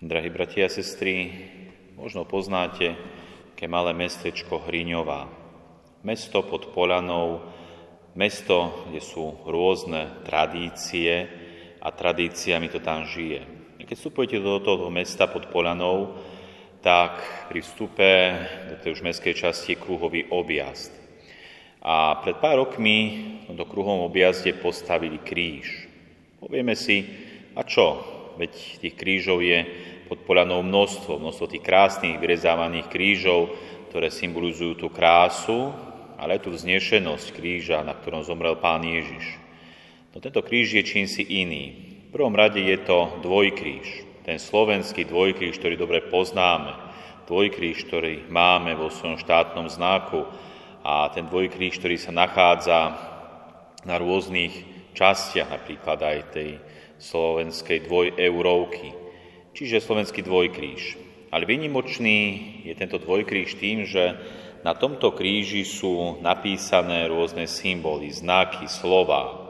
Drahí bratia a sestry, možno poznáte také malé mestečko Hriňová. Mesto pod Polanou, mesto, kde sú rôzne tradície a tradíciami to tam žije. Keď vstupujete do toho mesta pod Polanou, tak pri vstupe do tej už mestskej časti je kruhový objazd. A pred pár rokmi v tomto kruhovom objazde postavili kríž. Povieme si, a čo? Veď tých krížov je pod Polanou množstvo, množstvo tých krásnych vyrezávaných krížov, ktoré symbolizujú tú krásu, ale aj tú vznešenosť kríža, na ktorom zomrel Pán Ježiš. No tento kríž je čímsi iný. V prvom rade je to dvojkríž, ten slovenský dvojkríž, ktorý dobre poznáme, dvojkríž, ktorý máme vo svojom štátnom znaku a ten dvojkríž, ktorý sa nachádza na rôznych častiach, napríklad aj tej slovenskej dvojeurovky, čiže slovenský dvojkríž. Ale výnimočný je tento dvojkríž tým, že na tomto kríži sú napísané rôzne symboly, znaky, slova.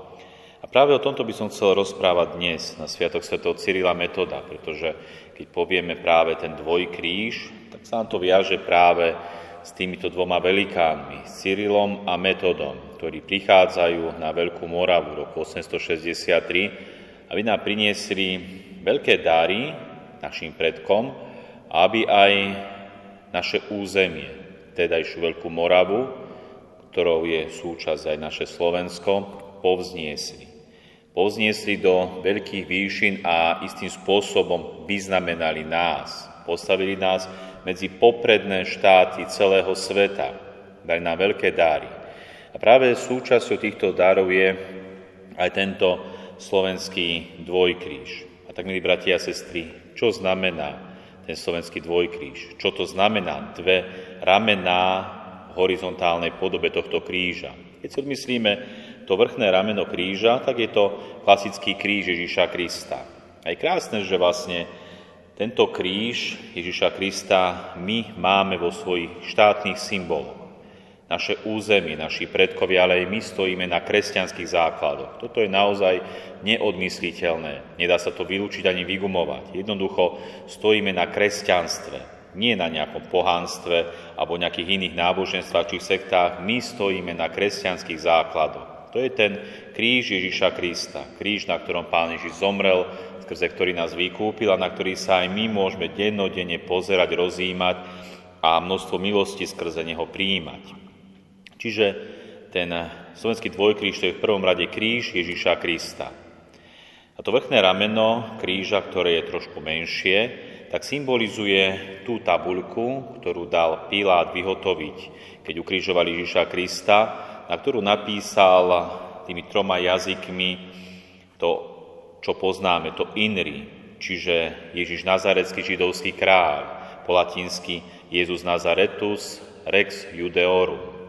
A práve o tomto by som chcel rozprávať dnes na Sviatok Sv. Cyrila Metoda, pretože keď povieme práve ten dvojkríž, tak sa nám to viaže práve s týmito dvoma velikánmi, Cyrilom a Metodom, ktorí prichádzajú na Veľkú Moravu roku 863 aby nám priniesli veľké dary našim predkom, aby aj naše územie, tedajšiu Veľkú Moravu, ktorou je súčasť aj naše Slovensko, povzniesli. Povzniesli do veľkých výšin a istým spôsobom vyznamenali nás. Postavili nás medzi popredné štáty celého sveta. Dali nám veľké dáry. A práve súčasťou týchto darov je aj tento slovenský dvojkríž. A tak, milí bratia a sestry, čo znamená ten slovenský dvojkríž? Čo to znamená dve ramená v horizontálnej podobe tohto kríža? Keď si odmyslíme to vrchné rameno kríža, tak je to klasický kríž Ježíša Krista. A je krásne, že vlastne tento kríž Ježíša Krista my máme vo svojich štátnych symboloch naše územie, naši predkovia, ale aj my stojíme na kresťanských základoch. Toto je naozaj neodmysliteľné. Nedá sa to vylúčiť ani vygumovať. Jednoducho stojíme na kresťanstve, nie na nejakom pohánstve alebo nejakých iných náboženstvách či sektách. My stojíme na kresťanských základoch. To je ten kríž Ježiša Krista. Kríž, na ktorom Pán Ježiš zomrel, skrze ktorý nás vykúpil a na ktorý sa aj my môžeme dennodenne pozerať, rozímať a množstvo milosti skrze neho prijímať. Čiže ten slovenský dvojkríž, to je v prvom rade kríž Ježíša Krista. A to vrchné rameno kríža, ktoré je trošku menšie, tak symbolizuje tú tabuľku, ktorú dal Pilát vyhotoviť, keď ukrižovali Ježíša Krista, na ktorú napísal tými troma jazykmi to, čo poznáme, to INRI, čiže Ježiš Nazarecký židovský kráľ, po latinsky Jezus Nazaretus Rex Judeorum.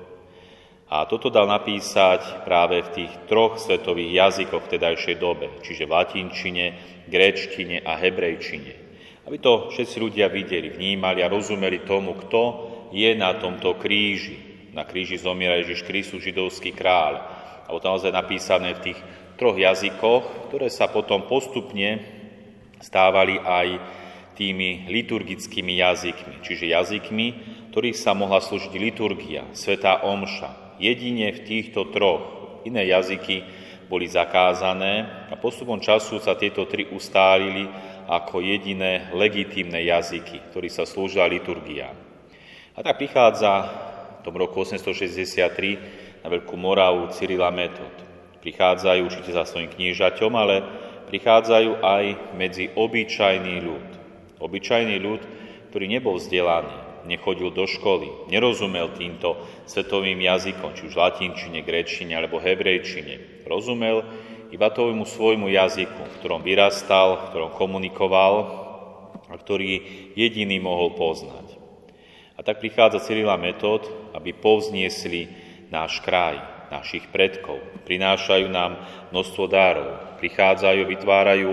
A toto dal napísať práve v tých troch svetových jazykoch v tedajšej dobe, čiže v latinčine, gréčtine a hebrejčine. Aby to všetci ľudia videli, vnímali a rozumeli tomu, kto je na tomto kríži. Na kríži zomiera Ježiš Kristus, židovský kráľ. A to naozaj napísané v tých troch jazykoch, ktoré sa potom postupne stávali aj tými liturgickými jazykmi, čiže jazykmi, ktorých sa mohla slúžiť liturgia, svetá omša, jedine v týchto troch. Iné jazyky boli zakázané a postupom času sa tieto tri ustálili ako jediné legitímne jazyky, ktorý sa slúžila liturgia. A tak prichádza v tom roku 863 na Veľkú Moravu Cyrila Metod. Prichádzajú určite za svojim kniežaťom, ale prichádzajú aj medzi obyčajný ľud. Obyčajný ľud, ktorý nebol vzdelaný, nechodil do školy, nerozumel týmto svetovým jazykom, či už latinčine, grečine alebo hebrejčine. Rozumel iba tomu svojmu jazyku, v ktorom vyrastal, v ktorom komunikoval a ktorý jediný mohol poznať. A tak prichádza Cyrila metód, aby povzniesli náš kraj, našich predkov. Prinášajú nám množstvo dárov. Prichádzajú, vytvárajú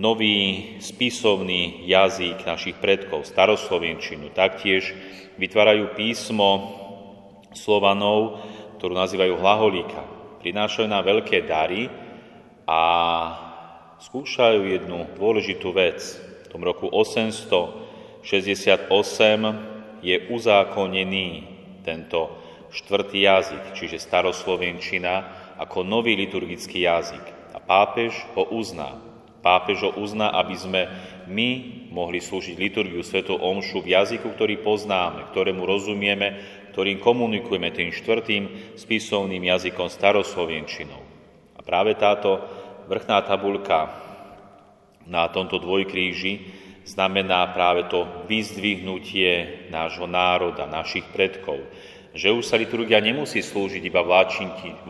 nový spisovný jazyk našich predkov, staroslovenčinu. Taktiež vytvárajú písmo Slovanov, ktorú nazývajú hlaholíka. Prinášajú nám veľké dary a skúšajú jednu dôležitú vec. V tom roku 868 je uzákonený tento štvrtý jazyk, čiže staroslovenčina, ako nový liturgický jazyk. A pápež ho uzná. Pápež ho uzná, aby sme my mohli slúžiť liturgiu Svetu Omšu v jazyku, ktorý poznáme, ktorému rozumieme, ktorým komunikujeme tým štvrtým spisovným jazykom staroslovenčinou. A práve táto vrchná tabulka na tomto dvojkríži znamená práve to vyzdvihnutie nášho národa, našich predkov, že už sa liturgia nemusí slúžiť iba v,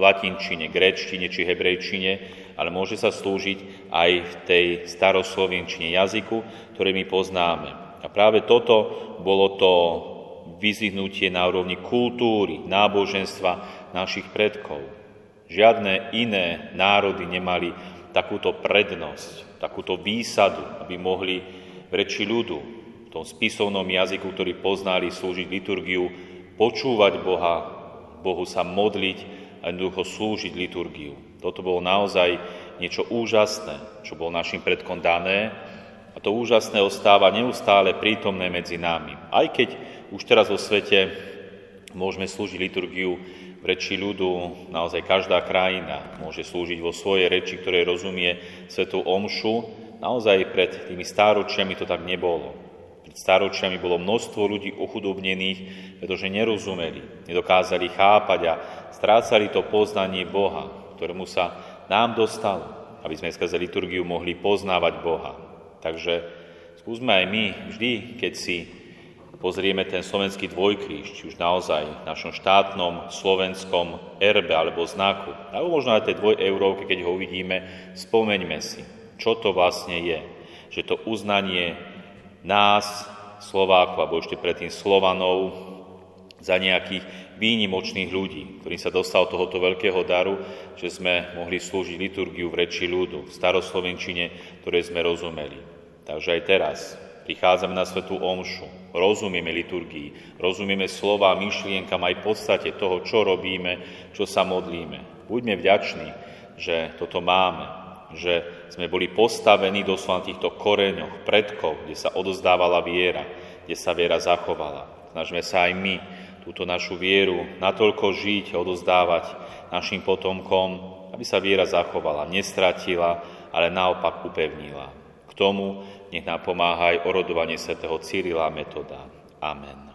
latinčine, gréčtine či hebrejčine, ale môže sa slúžiť aj v tej staroslovenčine jazyku, ktorý my poznáme. A práve toto bolo to vyzvihnutie na úrovni kultúry, náboženstva našich predkov. Žiadne iné národy nemali takúto prednosť, takúto výsadu, aby mohli v reči ľudu, v tom spisovnom jazyku, ktorý poznali, slúžiť liturgiu počúvať Boha, Bohu sa modliť a jednoducho slúžiť liturgiu. Toto bolo naozaj niečo úžasné, čo bolo našim predkom dané a to úžasné ostáva neustále prítomné medzi nami. Aj keď už teraz vo svete môžeme slúžiť liturgiu v reči ľudu, naozaj každá krajina môže slúžiť vo svojej reči, ktorej rozumie Svetu Omšu, naozaj pred tými stáročiami to tak nebolo. Pred staročiami bolo množstvo ľudí ochudobnených, pretože nerozumeli, nedokázali chápať a strácali to poznanie Boha, ktorému sa nám dostalo, aby sme skrze liturgiu mohli poznávať Boha. Takže skúsme aj my vždy, keď si pozrieme ten slovenský dvojkríž, či už naozaj v našom štátnom slovenskom erbe alebo znaku, alebo možno aj tej dvojeurovke, keď ho uvidíme, spomeňme si, čo to vlastne je. Že to uznanie nás, Slovákov, alebo ešte predtým Slovanov, za nejakých výnimočných ľudí, ktorým sa dostal tohoto veľkého daru, že sme mohli slúžiť liturgiu v reči ľudu, v staroslovenčine, ktoré sme rozumeli. Takže aj teraz prichádzame na Svetú Omšu, rozumieme liturgii, rozumieme slova, myšlienkam aj podstate toho, čo robíme, čo sa modlíme. Buďme vďační, že toto máme, že sme boli postavení doslova na týchto koreňoch, predkov, kde sa odozdávala viera, kde sa viera zachovala. Snažme sa aj my túto našu vieru natoľko žiť, odozdávať našim potomkom, aby sa viera zachovala, nestratila, ale naopak upevnila. K tomu nech nám pomáha aj orodovanie svätého Cyrila metoda. Amen.